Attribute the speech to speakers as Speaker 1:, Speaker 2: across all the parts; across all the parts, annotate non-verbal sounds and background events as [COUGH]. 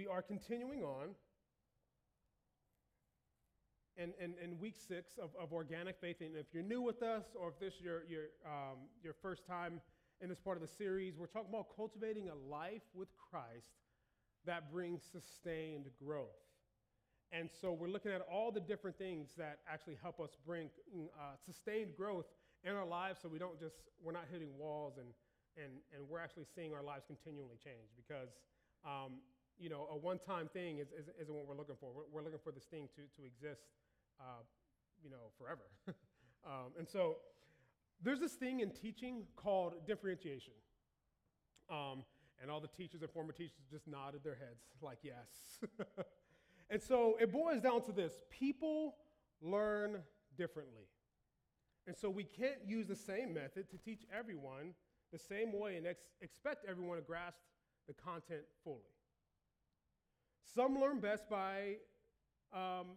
Speaker 1: we are continuing on in, in, in week six of, of organic faith. And if you're new with us, or if this is your, your, um, your first time in this part of the series, we're talking about cultivating a life with Christ that brings sustained growth. And so we're looking at all the different things that actually help us bring uh, sustained growth in our lives so we don't just, we're not hitting walls and, and, and we're actually seeing our lives continually change because, um, you know, a one-time thing is, is, not what we're looking for. We're, we're, looking for this thing to, to exist, uh, you know, forever. [LAUGHS] um, and so there's this thing in teaching called differentiation. Um, and all the teachers and former teachers just nodded their heads like, yes. [LAUGHS] And so it boils down to this people learn differently. And so we can't use the same method to teach everyone the same way and ex- expect everyone to grasp the content fully. Some learn best by, um,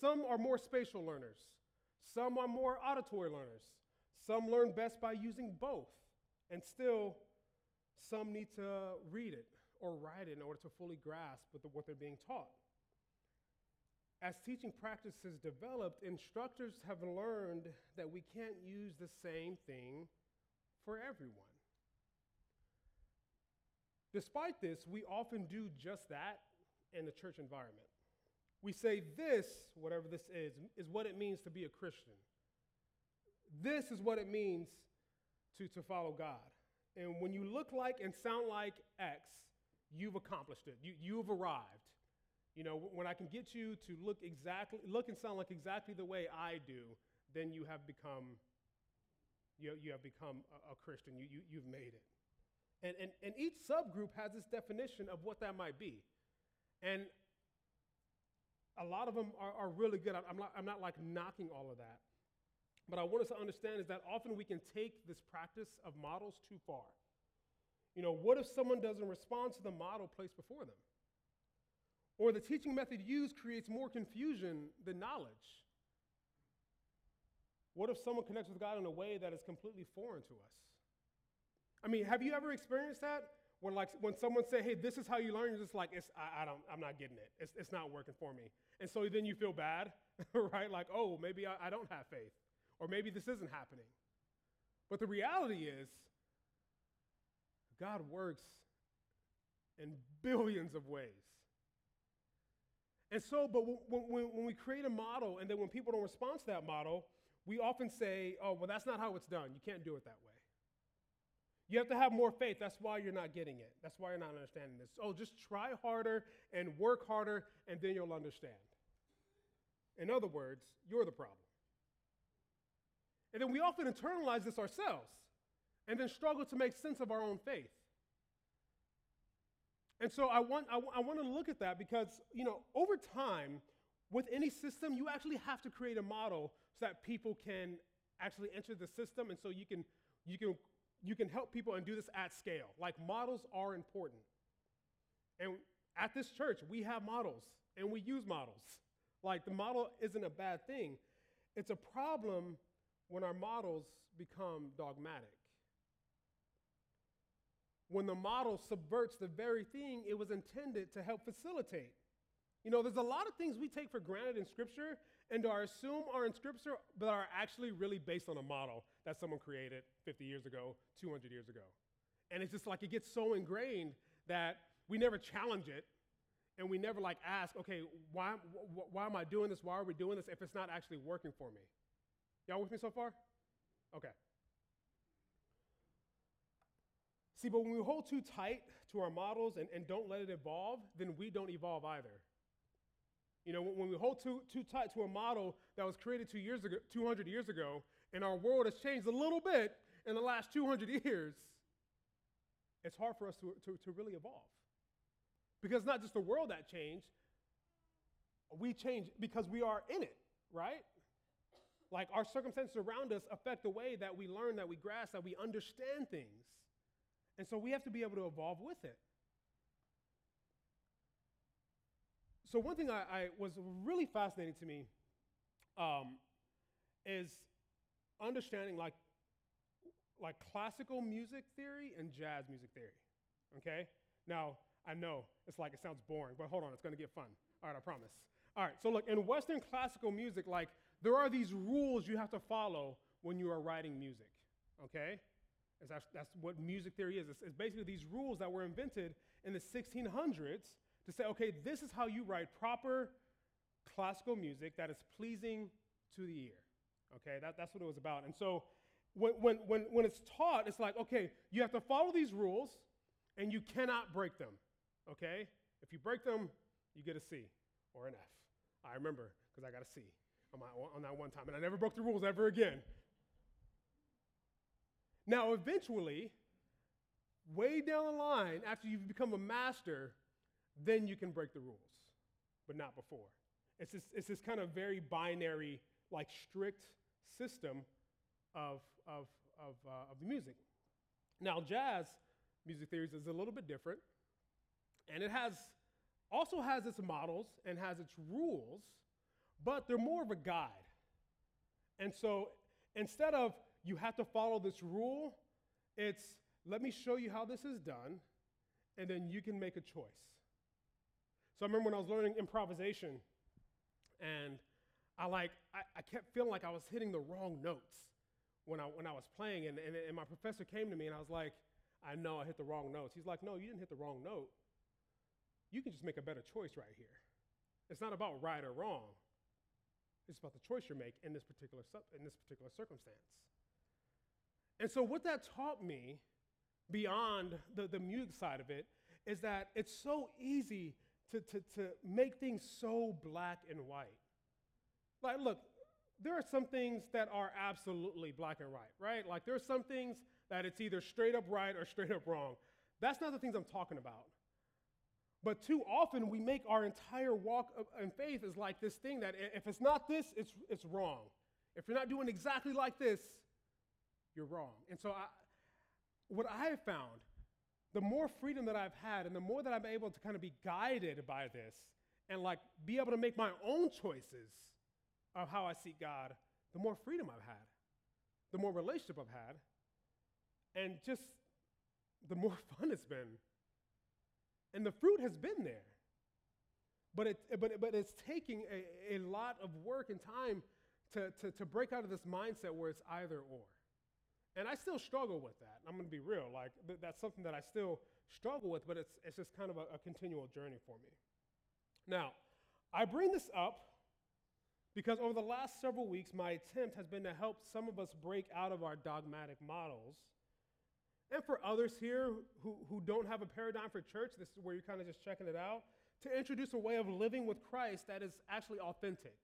Speaker 1: some are more spatial learners, some are more auditory learners, some learn best by using both, and still, some need to read it or write it in order to fully grasp what they're being taught. As teaching practices developed, instructors have learned that we can't use the same thing for everyone. Despite this, we often do just that in the church environment. We say this, whatever this is, is what it means to be a Christian. This is what it means to, to follow God. And when you look like and sound like X, you've accomplished it. You, you've arrived. You know, when I can get you to look exactly, look and sound like exactly the way I do, then you have become, you, you have become a, a Christian. You, you, you've made it. And, and, and each subgroup has its definition of what that might be. And a lot of them are, are really good. I'm not, I'm not like knocking all of that. But I want us to understand is that often we can take this practice of models too far. You know, what if someone doesn't respond to the model placed before them? Or the teaching method used creates more confusion than knowledge. What if someone connects with God in a way that is completely foreign to us? I mean, have you ever experienced that? When, like, when someone say, hey, this is how you learn, you're just like, I, I, don't, I'm not getting it. It's, it's not working for me. And so then you feel bad, [LAUGHS] right? Like, oh, maybe I, I don't have faith. Or maybe this isn't happening. But the reality is, God works in billions of ways. And so, but when, when, when we create a model and then when people don't respond to that model, we often say, oh, well, that's not how it's done. You can't do it that way. You have to have more faith. That's why you're not getting it. That's why you're not understanding this. Oh, just try harder and work harder, and then you'll understand. In other words, you're the problem. And then we often internalize this ourselves and then struggle to make sense of our own faith. And so I want, I, I want to look at that because, you know, over time, with any system, you actually have to create a model so that people can actually enter the system. And so you can, you can, you can help people and do this at scale. Like models are important. And at this church, we have models and we use models. Like the model isn't a bad thing. It's a problem when our models become dogmatic when the model subverts the very thing it was intended to help facilitate. You know, there's a lot of things we take for granted in Scripture and are assume are in Scripture, but are actually really based on a model that someone created 50 years ago, 200 years ago. And it's just like it gets so ingrained that we never challenge it and we never like ask, okay, why, why am I doing this? Why are we doing this if it's not actually working for me? Y'all with me so far? Okay. See, but when we hold too tight to our models and, and don't let it evolve, then we don't evolve either. You know, when we hold too, too tight to a model that was created two years ago, 200 years ago, and our world has changed a little bit in the last 200 years, it's hard for us to, to, to really evolve. Because not just the world that changed, we change because we are in it, right? Like our circumstances around us affect the way that we learn, that we grasp, that we understand things. And so we have to be able to evolve with it. So, one thing I, I was really fascinating to me um, is understanding like, like classical music theory and jazz music theory. Okay? Now, I know it's like it sounds boring, but hold on, it's going to get fun. All right, I promise. All right, so look, in Western classical music, like there are these rules you have to follow when you are writing music, okay? That's, that's what music theory is. It's, it's basically these rules that were invented in the 1600s to say, okay, this is how you write proper classical music that is pleasing to the ear. Okay, that, that's what it was about. And so when, when, when, when it's taught, it's like, okay, you have to follow these rules and you cannot break them. Okay? If you break them, you get a C or an F. I remember because I got a C on, my, on that one time, and I never broke the rules ever again. Now, eventually, way down the line, after you've become a master, then you can break the rules, but not before. It's this, it's this kind of very binary, like strict system of, of, of, uh, of the music. Now, jazz music theories is a little bit different, and it has also has its models and has its rules, but they're more of a guide. And so instead of you have to follow this rule, it's let me show you how this is done, and then you can make a choice. So I remember when I was learning improvisation, and I like I, I kept feeling like I was hitting the wrong notes when I when I was playing, and, and, and my professor came to me and I was like, I know I hit the wrong notes. He's like, No, you didn't hit the wrong note you can just make a better choice right here. It's not about right or wrong. It's about the choice you make in this particular, sub, in this particular circumstance. And so, what that taught me, beyond the, the music side of it, is that it's so easy to, to, to make things so black and white. Like, look, there are some things that are absolutely black and white, right? Like, there are some things that it's either straight up right or straight up wrong. That's not the things I'm talking about. But too often we make our entire walk in faith is like this thing that if it's not this, it's, it's wrong. If you're not doing exactly like this, you're wrong. And so I, what I have found, the more freedom that I've had and the more that I'm able to kind of be guided by this and like be able to make my own choices of how I seek God, the more freedom I've had, the more relationship I've had, and just the more [LAUGHS] fun it's been. And the fruit has been there. But, it, but, but it's taking a, a lot of work and time to, to, to break out of this mindset where it's either or. And I still struggle with that. I'm going to be real. Like, th- that's something that I still struggle with, but it's, it's just kind of a, a continual journey for me. Now, I bring this up because over the last several weeks, my attempt has been to help some of us break out of our dogmatic models and for others here who, who don't have a paradigm for church, this is where you're kind of just checking it out, to introduce a way of living with Christ that is actually authentic.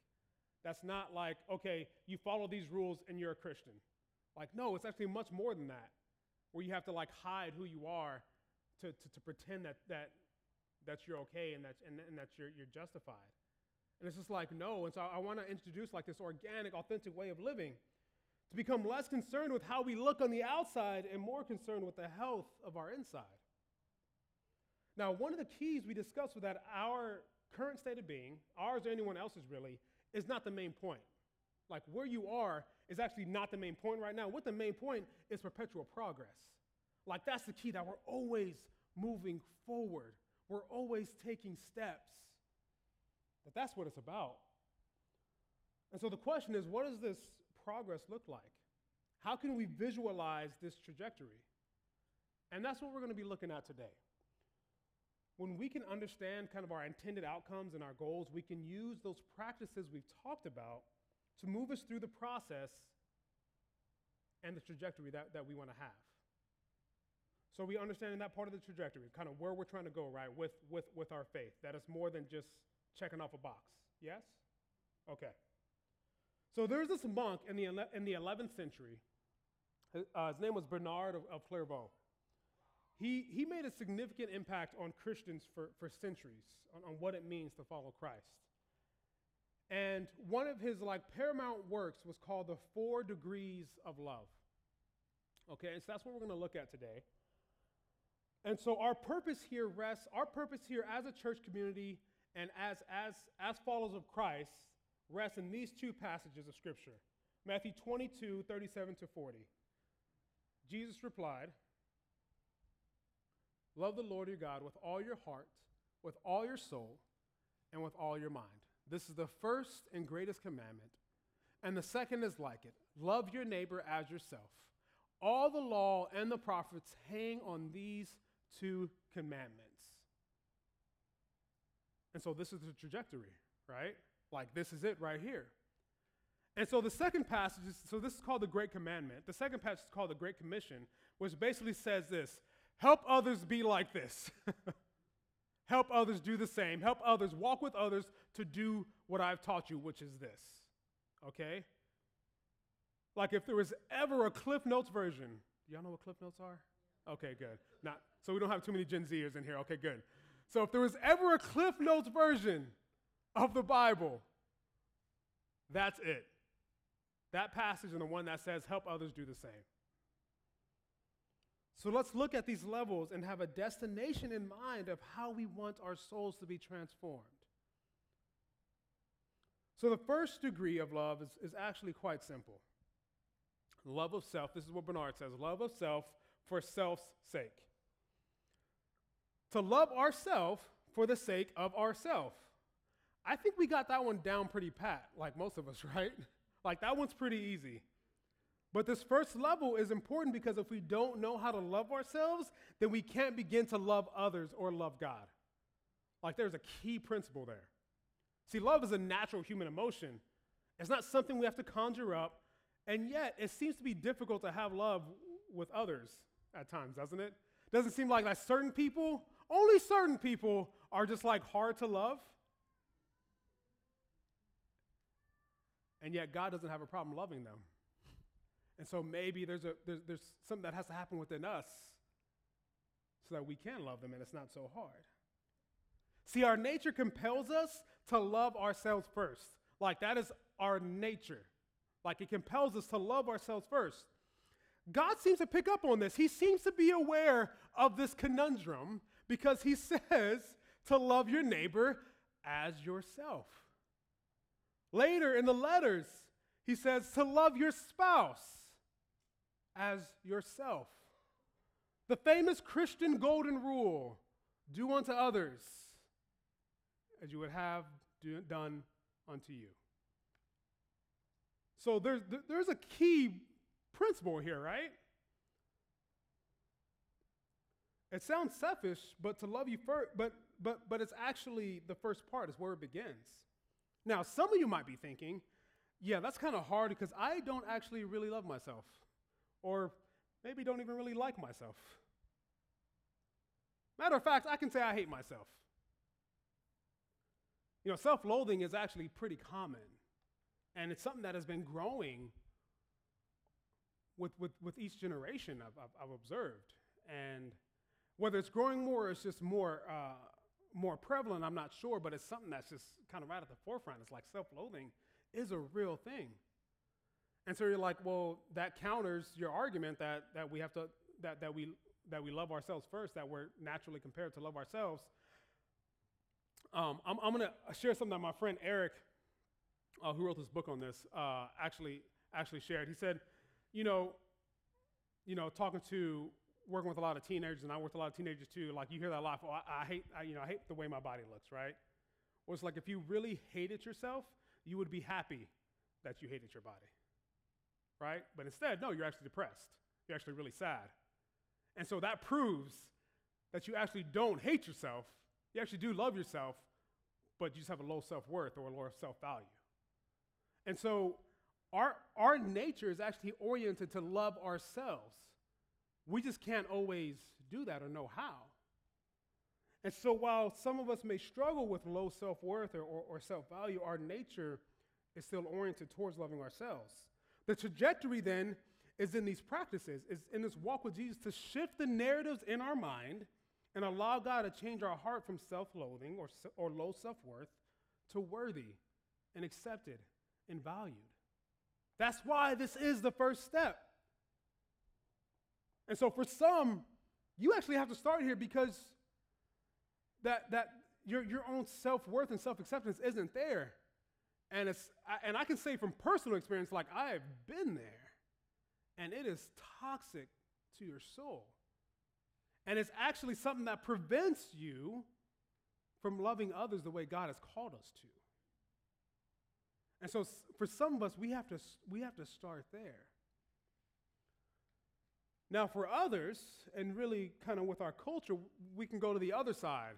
Speaker 1: That's not like, okay, you follow these rules and you're a Christian. Like, no, it's actually much more than that, where you have to like hide who you are to, to, to pretend that, that, that you're okay and that, and, and that you're, you're justified. And it's just like, no. And so I want to introduce like this organic, authentic way of living to become less concerned with how we look on the outside and more concerned with the health of our inside. Now, one of the keys we discussed was that our current state of being, ours or anyone else's really, is not the main point. Like where you are is actually not the main point right now. What the main point is perpetual progress. Like that's the key that we're always moving forward. We're always taking steps. That that's what it's about. And so the question is, what does this progress look like? How can we visualize this trajectory? And that's what we're going to be looking at today. When we can understand kind of our intended outcomes and our goals, we can use those practices we've talked about to move us through the process and the trajectory that, that we want to have. So we understand in that part of the trajectory, kind of where we're trying to go, right, with, with, with our faith, that it's more than just checking off a box. Yes? Okay. So there's this monk in the, in the 11th century. Uh, his name was Bernard of, of Clairvaux. He, he made a significant impact on Christians for, for centuries on, on what it means to follow Christ. And one of his like paramount works was called The Four Degrees of Love. Okay, and so that's what we're going to look at today. And so our purpose here rests, our purpose here as a church community and as, as, as followers of Christ rests in these two passages of Scripture Matthew 22, 37 to 40. Jesus replied, Love the Lord your God with all your heart, with all your soul, and with all your mind. This is the first and greatest commandment. And the second is like it love your neighbor as yourself. All the law and the prophets hang on these two commandments. And so this is the trajectory, right? Like this is it right here. And so the second passage is so this is called the Great Commandment. The second passage is called the Great Commission, which basically says this help others be like this. [LAUGHS] help others do the same. Help others walk with others to do what I've taught you, which is this. Okay? Like if there was ever a Cliff Notes version, y'all know what Cliff Notes are? Okay, good. Not so we don't have too many Gen Zers in here. Okay, good. So if there was ever a Cliff Notes version of the Bible, that's it. That passage and the one that says, help others do the same. So let's look at these levels and have a destination in mind of how we want our souls to be transformed. So the first degree of love is, is actually quite simple love of self. This is what Bernard says love of self for self's sake. To love ourself for the sake of ourself. I think we got that one down pretty pat, like most of us, [LAUGHS] right? Like that one's pretty easy. But this first level is important because if we don't know how to love ourselves, then we can't begin to love others or love God. Like there's a key principle there. See, love is a natural human emotion. It's not something we have to conjure up, and yet it seems to be difficult to have love with others at times, doesn't it? Doesn't seem like that certain people, only certain people are just like hard to love. And yet God doesn't have a problem loving them. And so maybe there's, a, there's, there's something that has to happen within us so that we can love them and it's not so hard. See, our nature compels us to love ourselves first. Like that is our nature. Like it compels us to love ourselves first. God seems to pick up on this. He seems to be aware of this conundrum because he [LAUGHS] says to love your neighbor as yourself. Later in the letters, he says to love your spouse as yourself. The famous Christian golden rule do unto others as you would have do, done unto you. So there's, there's a key principle here, right? It sounds selfish, but to love you first, but, but, but it's actually the first part, is where it begins. Now, some of you might be thinking, yeah, that's kind of hard because I don't actually really love myself, or maybe don't even really like myself. Matter of fact, I can say I hate myself. You know, self loathing is actually pretty common, and it's something that has been growing with, with, with each generation I've, I've, I've observed. And whether it's growing more or it's just more, uh, more prevalent, I'm not sure, but it's something that's just kind of right at the forefront. It's like self loathing is a real thing. And so you're like, well, that counters your argument that, that we have to, that, that, we, that we love ourselves first, that we're naturally compared to love ourselves. Um, I'm, I'm going to share something that my friend Eric, uh, who wrote this book on this, uh, actually, actually shared. He said, you know, you know, talking to working with a lot of teenagers, and I work with a lot of teenagers too. Like you hear that a lot. Oh, I, I hate, I, you know, I hate the way my body looks, right? Well, it's like if you really hated yourself, you would be happy that you hated your body, right? But instead, no, you're actually depressed. You're actually really sad, and so that proves that you actually don't hate yourself. You actually do love yourself, but you just have a low self worth or a low self value. And so our, our nature is actually oriented to love ourselves. We just can't always do that or know how. And so, while some of us may struggle with low self worth or, or, or self value, our nature is still oriented towards loving ourselves. The trajectory then is in these practices, is in this walk with Jesus to shift the narratives in our mind and allow God to change our heart from self loathing or, or low self worth to worthy and accepted and valued. That's why this is the first step. And so for some, you actually have to start here because that, that your, your own self-worth and self-acceptance isn't there. And, it's, and I can say from personal experience, like I have been there, and it is toxic to your soul. And it's actually something that prevents you from loving others the way God has called us to. And so for some of us, we have to, we have to start there. Now, for others, and really kind of with our culture, we can go to the other side,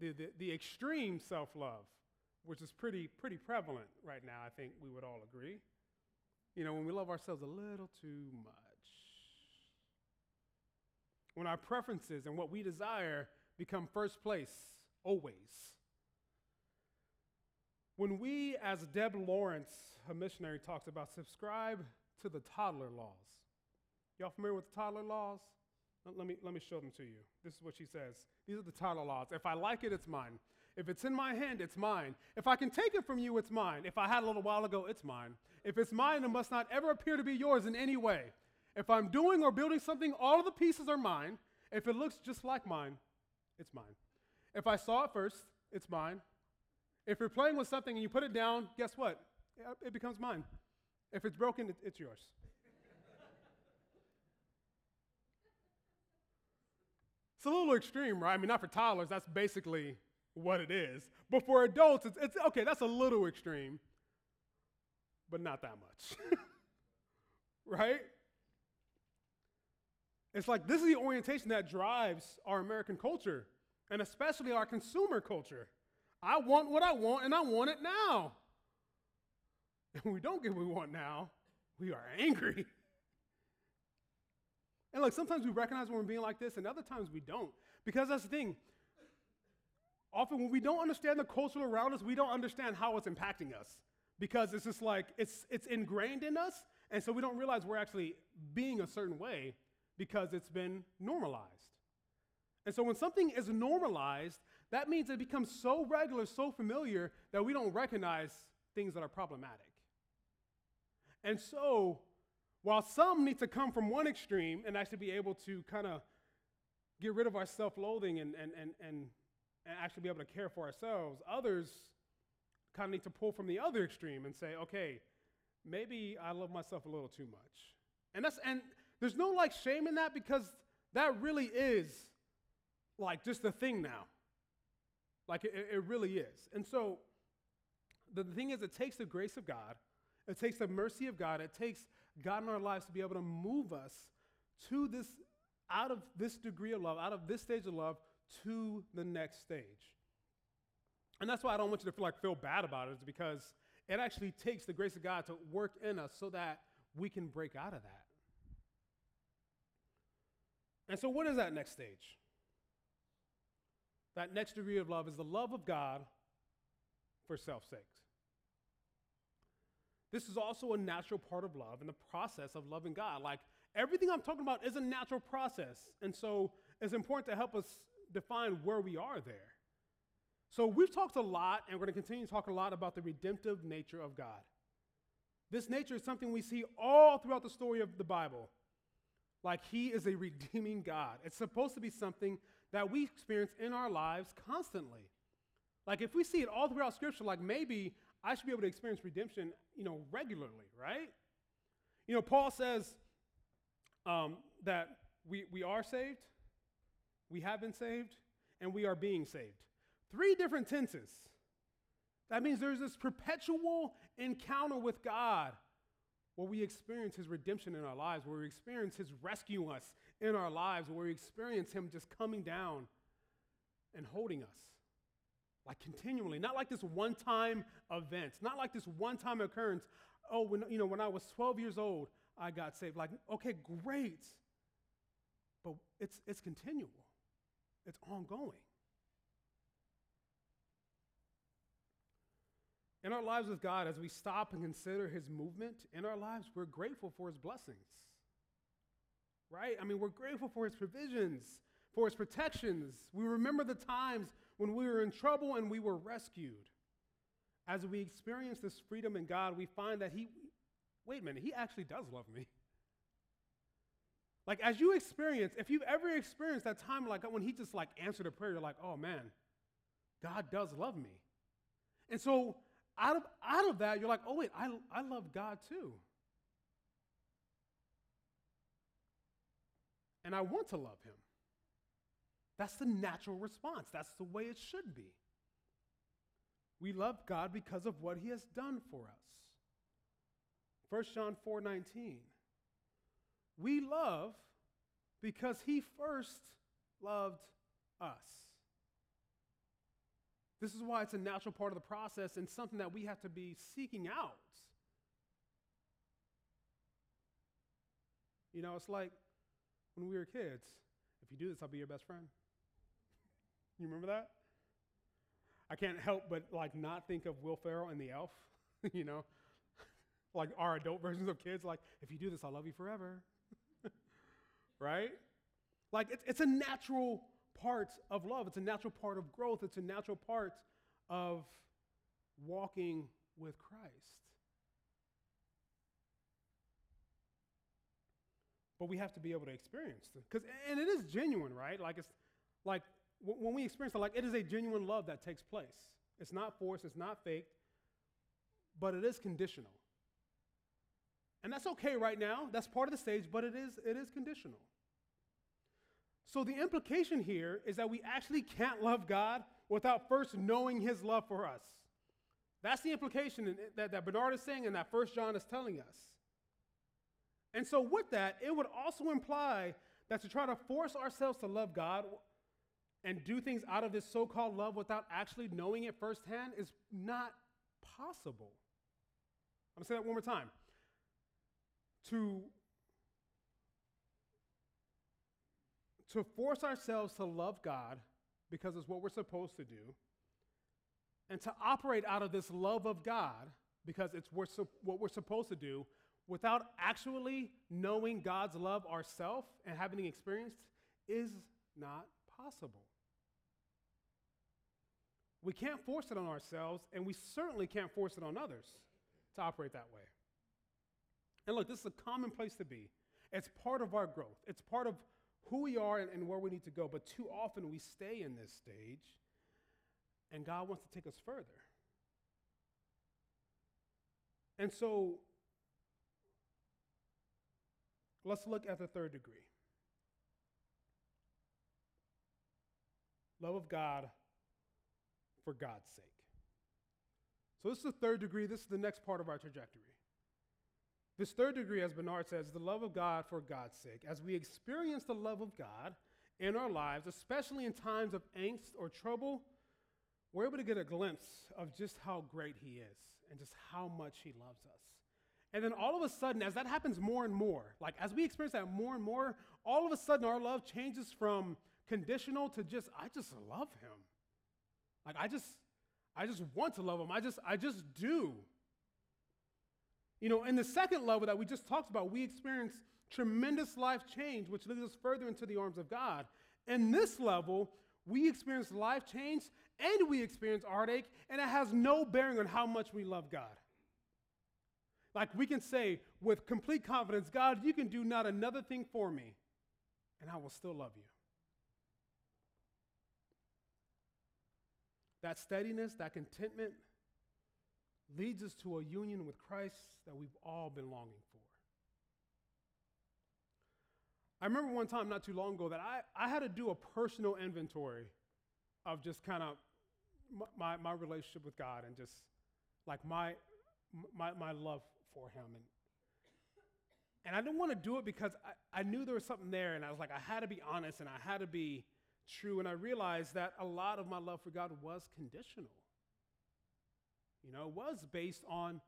Speaker 1: the, the, the extreme self love, which is pretty, pretty prevalent right now, I think we would all agree. You know, when we love ourselves a little too much. When our preferences and what we desire become first place, always. When we, as Deb Lawrence, a missionary, talks about subscribe to the toddler laws. Y'all familiar with the toddler laws? Let me, let me show them to you. This is what she says. These are the toddler laws. If I like it, it's mine. If it's in my hand, it's mine. If I can take it from you, it's mine. If I had a little while ago, it's mine. If it's mine, it must not ever appear to be yours in any way. If I'm doing or building something, all of the pieces are mine. If it looks just like mine, it's mine. If I saw it first, it's mine. If you're playing with something and you put it down, guess what? It becomes mine. If it's broken, it's yours. It's a little extreme, right? I mean, not for toddlers, that's basically what it is. But for adults, it's, it's okay, that's a little extreme, but not that much. [LAUGHS] right? It's like this is the orientation that drives our American culture, and especially our consumer culture. I want what I want, and I want it now. [LAUGHS] And we don't get what we want now, we are angry. [LAUGHS] And look, sometimes we recognize when we're being like this, and other times we don't. Because that's the thing. Often, when we don't understand the culture around us, we don't understand how it's impacting us. Because it's just like, it's, it's ingrained in us, and so we don't realize we're actually being a certain way because it's been normalized. And so when something is normalized, that means it becomes so regular, so familiar, that we don't recognize things that are problematic. And so while some need to come from one extreme and actually be able to kind of get rid of our self loathing and, and, and, and, and actually be able to care for ourselves, others kind of need to pull from the other extreme and say, okay, maybe I love myself a little too much. And, that's, and there's no like shame in that because that really is like just a thing now. Like it, it really is. And so the thing is, it takes the grace of God, it takes the mercy of God, it takes God in our lives to be able to move us to this, out of this degree of love, out of this stage of love, to the next stage. And that's why I don't want you to feel like feel bad about it, is because it actually takes the grace of God to work in us so that we can break out of that. And so, what is that next stage? That next degree of love is the love of God for self's sake. This is also a natural part of love and the process of loving God. Like everything I'm talking about is a natural process. And so it's important to help us define where we are there. So we've talked a lot, and we're going to continue to talk a lot about the redemptive nature of God. This nature is something we see all throughout the story of the Bible. Like he is a redeeming God. It's supposed to be something that we experience in our lives constantly. Like if we see it all throughout Scripture, like maybe I should be able to experience redemption, you know, regularly, right? You know, Paul says um, that we, we are saved, we have been saved, and we are being saved. Three different tenses. That means there's this perpetual encounter with God where we experience his redemption in our lives, where we experience his rescuing us in our lives, where we experience him just coming down and holding us like continually, not like this one time event, not like this one time occurrence. Oh, when, you know, when I was 12 years old, I got saved. Like, okay, great. But it's, it's continual, it's ongoing. In our lives with God, as we stop and consider His movement in our lives, we're grateful for His blessings. Right? I mean, we're grateful for His provisions, for His protections. We remember the times when we were in trouble and we were rescued. As we experience this freedom in God, we find that He, wait a minute, He actually does love me. Like, as you experience, if you've ever experienced that time, like when He just like answered a prayer, you're like, oh man, God does love me. And so, out of, out of that, you're like, oh wait, I, I love God too. And I want to love Him. That's the natural response. That's the way it should be. We love God because of what he has done for us. 1 John 4:19. We love because he first loved us. This is why it's a natural part of the process and something that we have to be seeking out. You know, it's like when we were kids if you do this, I'll be your best friend. You remember that? I can't help but like not think of Will Ferrell and the elf, [LAUGHS] you know? like our adult versions of kids, like, if you do this, I'll love you forever. [LAUGHS] right? Like it's, it's a natural part of love. It's a natural part of growth. It's a natural part of walking with Christ. But we have to be able to experience it. Because and it is genuine, right? Like it's like when we experience it, like it is a genuine love that takes place. It's not forced, it's not fake, but it is conditional. And that's okay right now. That's part of the stage, but it is it is conditional. So the implication here is that we actually can't love God without first knowing his love for us. That's the implication that, that Bernard is saying and that First John is telling us. And so, with that, it would also imply that to try to force ourselves to love God and do things out of this so called love without actually knowing it firsthand is not possible. I'm gonna say that one more time. To to force ourselves to love God because it's what we're supposed to do, and to operate out of this love of God because it's what we're supposed to do without actually knowing God's love ourselves and having experienced is not possible. We can't force it on ourselves, and we certainly can't force it on others to operate that way. And look, this is a common place to be. It's part of our growth, it's part of who we are and, and where we need to go. But too often we stay in this stage, and God wants to take us further. And so let's look at the third degree love of God for God's sake. So, this is the third degree. This is the next part of our trajectory. This third degree, as Bernard says, the love of God for God's sake. As we experience the love of God in our lives, especially in times of angst or trouble, we're able to get a glimpse of just how great He is and just how much He loves us. And then all of a sudden, as that happens more and more, like as we experience that more and more, all of a sudden our love changes from conditional to just, I just love Him. Like I just, I just want to love Him. I just, I just do. You know, in the second level that we just talked about, we experience tremendous life change, which leads us further into the arms of God. In this level, we experience life change and we experience heartache, and it has no bearing on how much we love God. Like we can say with complete confidence, God, you can do not another thing for me, and I will still love you. That steadiness, that contentment, leads us to a union with Christ that we've all been longing for. I remember one time not too long ago that I, I had to do a personal inventory of just kind of my, my relationship with God and just like my, my, my love for Him. And, and I didn't want to do it because I, I knew there was something there, and I was like, I had to be honest and I had to be true. And I realized that a lot of my love for God was conditional. You know, it was based on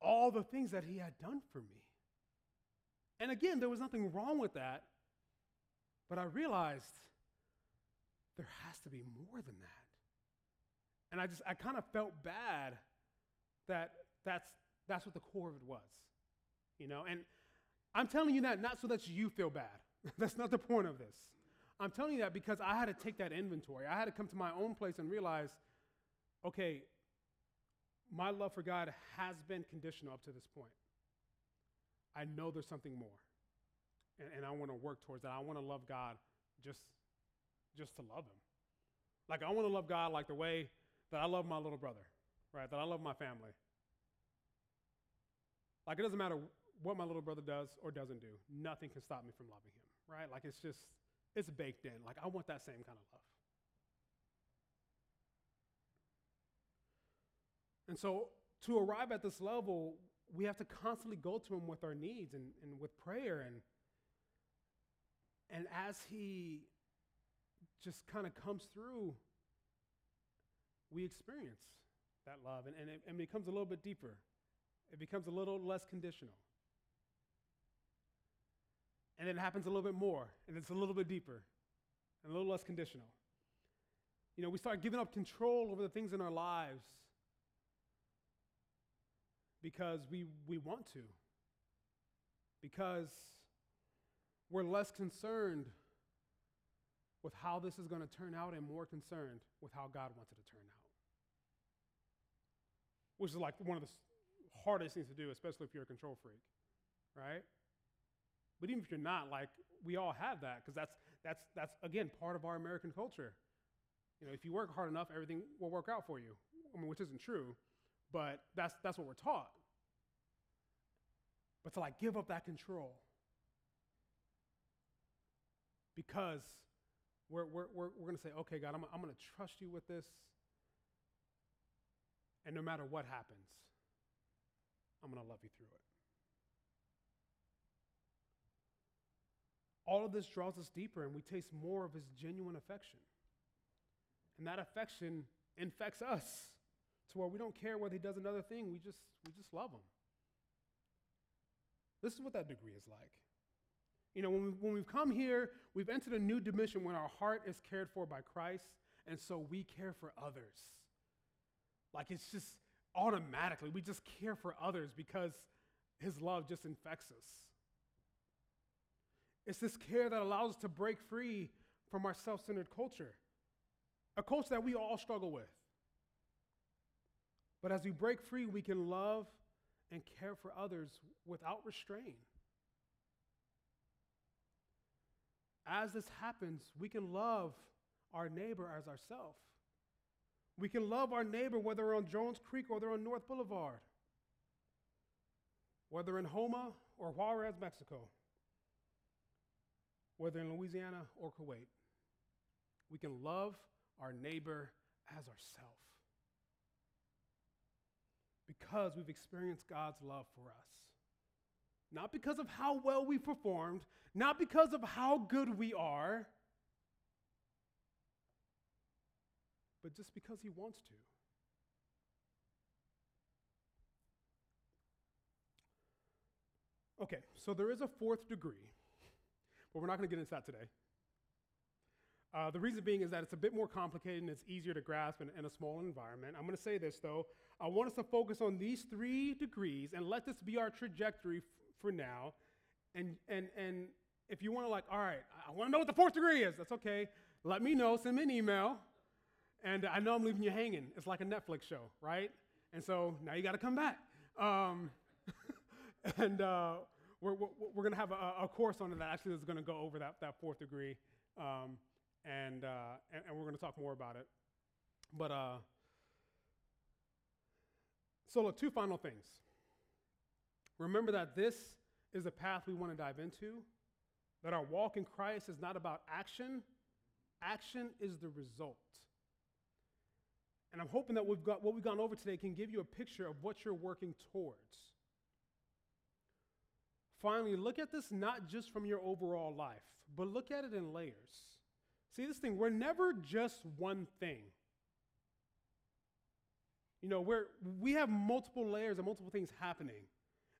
Speaker 1: all the things that he had done for me. And again, there was nothing wrong with that, but I realized there has to be more than that. And I just, I kind of felt bad that that's, that's what the core of it was, you know? And I'm telling you that not so that you feel bad. [LAUGHS] that's not the point of this. I'm telling you that because I had to take that inventory. I had to come to my own place and realize okay, my love for God has been conditional up to this point. I know there's something more. And, and I want to work towards that. I want to love God just, just to love Him. Like, I want to love God like the way that I love my little brother, right? That I love my family. Like, it doesn't matter what my little brother does or doesn't do, nothing can stop me from loving him, right? Like, it's just, It's baked in. Like, I want that same kind of love. And so, to arrive at this level, we have to constantly go to Him with our needs and, and with prayer. And, and as He just kind of comes through, we experience that love. And, and, it, and it becomes a little bit deeper, it becomes a little less conditional. And then it happens a little bit more, and it's a little bit deeper, and a little less conditional. You know, we start giving up control over the things in our lives because we, we want to, because we're less concerned with how this is going to turn out and more concerned with how God wants it to turn out. Which is like one of the hardest things to do, especially if you're a control freak, right? But even if you're not, like we all have that because that's that's that's again part of our American culture. You know, if you work hard enough, everything will work out for you. I mean, which isn't true, but that's that's what we're taught. But to like give up that control because we're, we're, we're, we're going to say, okay, God, I'm, I'm going to trust you with this. And no matter what happens, I'm going to love you through it. All of this draws us deeper, and we taste more of his genuine affection. And that affection infects us to where we don't care whether he does another thing, we just, we just love him. This is what that degree is like. You know, when, we, when we've come here, we've entered a new dimension when our heart is cared for by Christ, and so we care for others. Like it's just automatically, we just care for others because his love just infects us. It's this care that allows us to break free from our self centered culture, a culture that we all struggle with. But as we break free, we can love and care for others without restraint. As this happens, we can love our neighbor as ourselves. We can love our neighbor whether on Jones Creek or they're on North Boulevard, whether in Houma or Juarez, Mexico, whether in Louisiana or Kuwait. We can love our neighbor as ourselves because we've experienced God's love for us. Not because of how well we performed, not because of how good we are, but just because He wants to. Okay, so there is a fourth degree, but we're not going to get into that today. Uh, the reason being is that it's a bit more complicated and it's easier to grasp in, in a small environment. I'm going to say this though. I want us to focus on these three degrees and let this be our trajectory f- for now. And, and, and if you want to, like, all right, I want to know what the fourth degree is, that's okay. Let me know, send me an email. And I know I'm leaving you hanging. It's like a Netflix show, right? And so now you got to come back. Um, [LAUGHS] and uh, we're, we're, we're going to have a, a, course on that actually is going to go over that, that fourth degree. Um, and, uh, and, and, we're going to talk more about it. But uh, so, look, two final things. Remember that this is a path we want to dive into, that our walk in Christ is not about action, action is the result. And I'm hoping that we've got, what we've gone over today can give you a picture of what you're working towards. Finally, look at this not just from your overall life, but look at it in layers. See this thing, we're never just one thing. You know, we're, we have multiple layers and multiple things happening.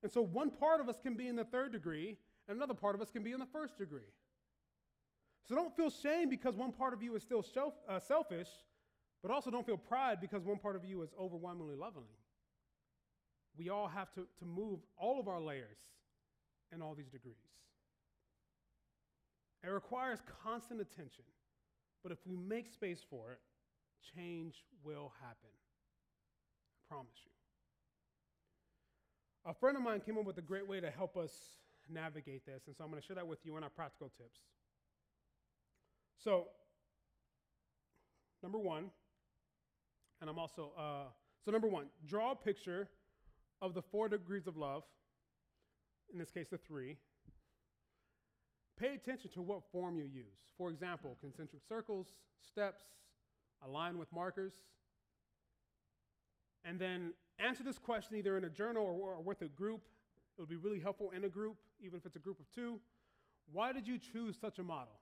Speaker 1: And so one part of us can be in the third degree, and another part of us can be in the first degree. So don't feel shame because one part of you is still self, uh, selfish, but also don't feel pride because one part of you is overwhelmingly loving. We all have to, to move all of our layers in all these degrees. It requires constant attention, but if we make space for it, change will happen. I promise you. A friend of mine came up with a great way to help us navigate this, and so I'm going to share that with you in our practical tips. So, number one, and I'm also, uh, so number one, draw a picture of the four degrees of love, in this case, the three. pay attention to what form you use. For example, concentric circles, steps, align with markers. And then answer this question either in a journal or, or with a group. It would be really helpful in a group, even if it's a group of two. Why did you choose such a model?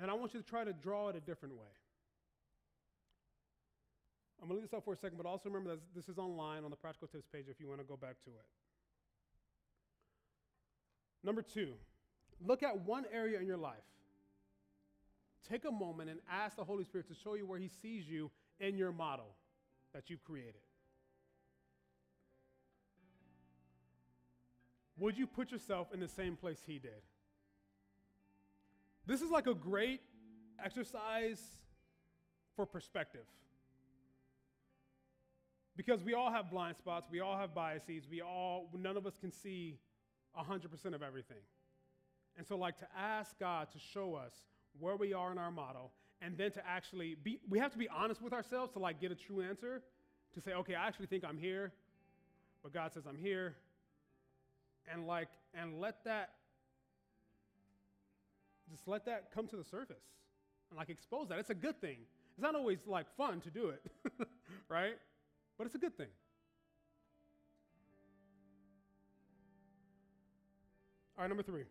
Speaker 1: And I want you to try to draw it a different way. I'm going to leave this up for a second, but also remember that this is online on the practical tips page if you want to go back to it. Number two, look at one area in your life. Take a moment and ask the Holy Spirit to show you where He sees you in your model that you've created. Would you put yourself in the same place He did? This is like a great exercise for perspective. Because we all have blind spots, we all have biases, we all, none of us can see 100% of everything. And so, like, to ask God to show us where we are in our model, and then to actually be, we have to be honest with ourselves to, like, get a true answer, to say, okay, I actually think I'm here, but God says I'm here. And, like, and let that, just let that come to the surface and, like, expose that. It's a good thing. It's not always, like, fun to do it, [LAUGHS] right? But it's a good thing. All right, number three.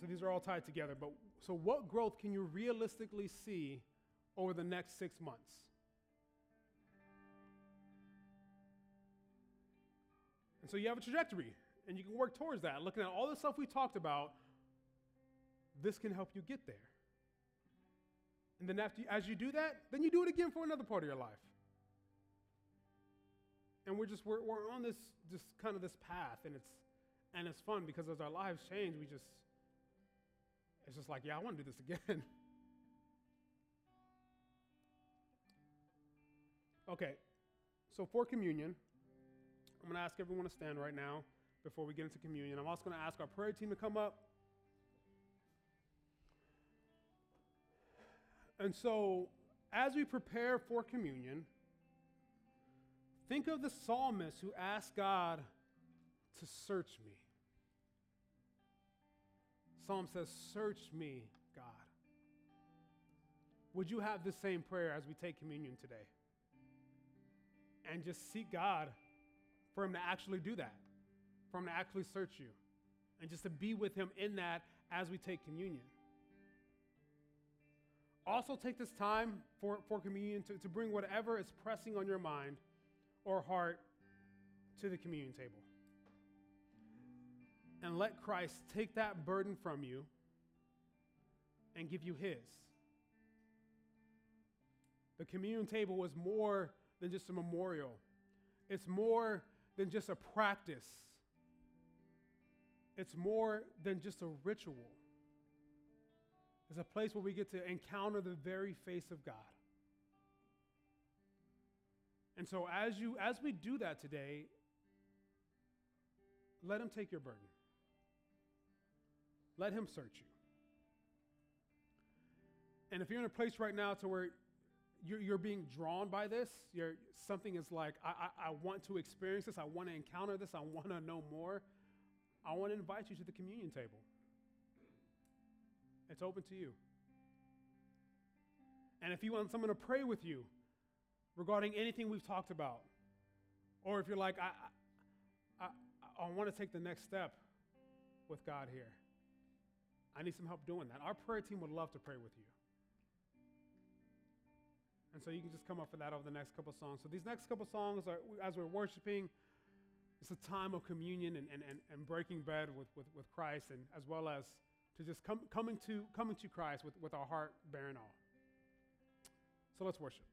Speaker 1: So these are all tied together, but so what growth can you realistically see over the next six months? And so you have a trajectory, and you can work towards that. Looking at all the stuff we talked about, this can help you get there. And then after, as you do that, then you do it again for another part of your life and we're just we're, we're on this just kind of this path and it's and it's fun because as our lives change we just it's just like yeah i want to do this again. [LAUGHS] Okay so for communion i'm going to ask everyone to stand right now before we get into communion. I'm also going to ask our prayer team to come up. And so as we prepare for communion Think of the psalmist who asked God to search me. Psalm says, Search me, God. Would you have the same prayer as we take communion today? And just seek God for Him to actually do that, for Him to actually search you, and just to be with Him in that as we take communion. Also, take this time for, for communion to, to bring whatever is pressing on your mind or heart to the communion table. And let Christ take that burden from you and give you His. The communion table was more than just a memorial, it's more than just a practice, it's more than just a ritual. It's a place where we get to encounter the very face of God. And so as you as we do that today, let him take your burden. Let him search you. And if you're in a place right now to where you're, you're being drawn by this, you're, something is like, I, I, I want to experience this, I want to encounter this, I want to know more, I want to invite you to the communion table. It's open to you. And if you want someone to pray with you, regarding anything we've talked about. Or if you're like, I, I, I, I want to take the next step with God here. I need some help doing that. Our prayer team would love to pray with you. And so you can just come up for that over the next couple songs. So these next couple songs are as we're worshiping, it's a time of communion and, and, and, and breaking bread with, with, with Christ and as well as to just come, coming to coming to Christ with, with our heart bearing all. So let's worship.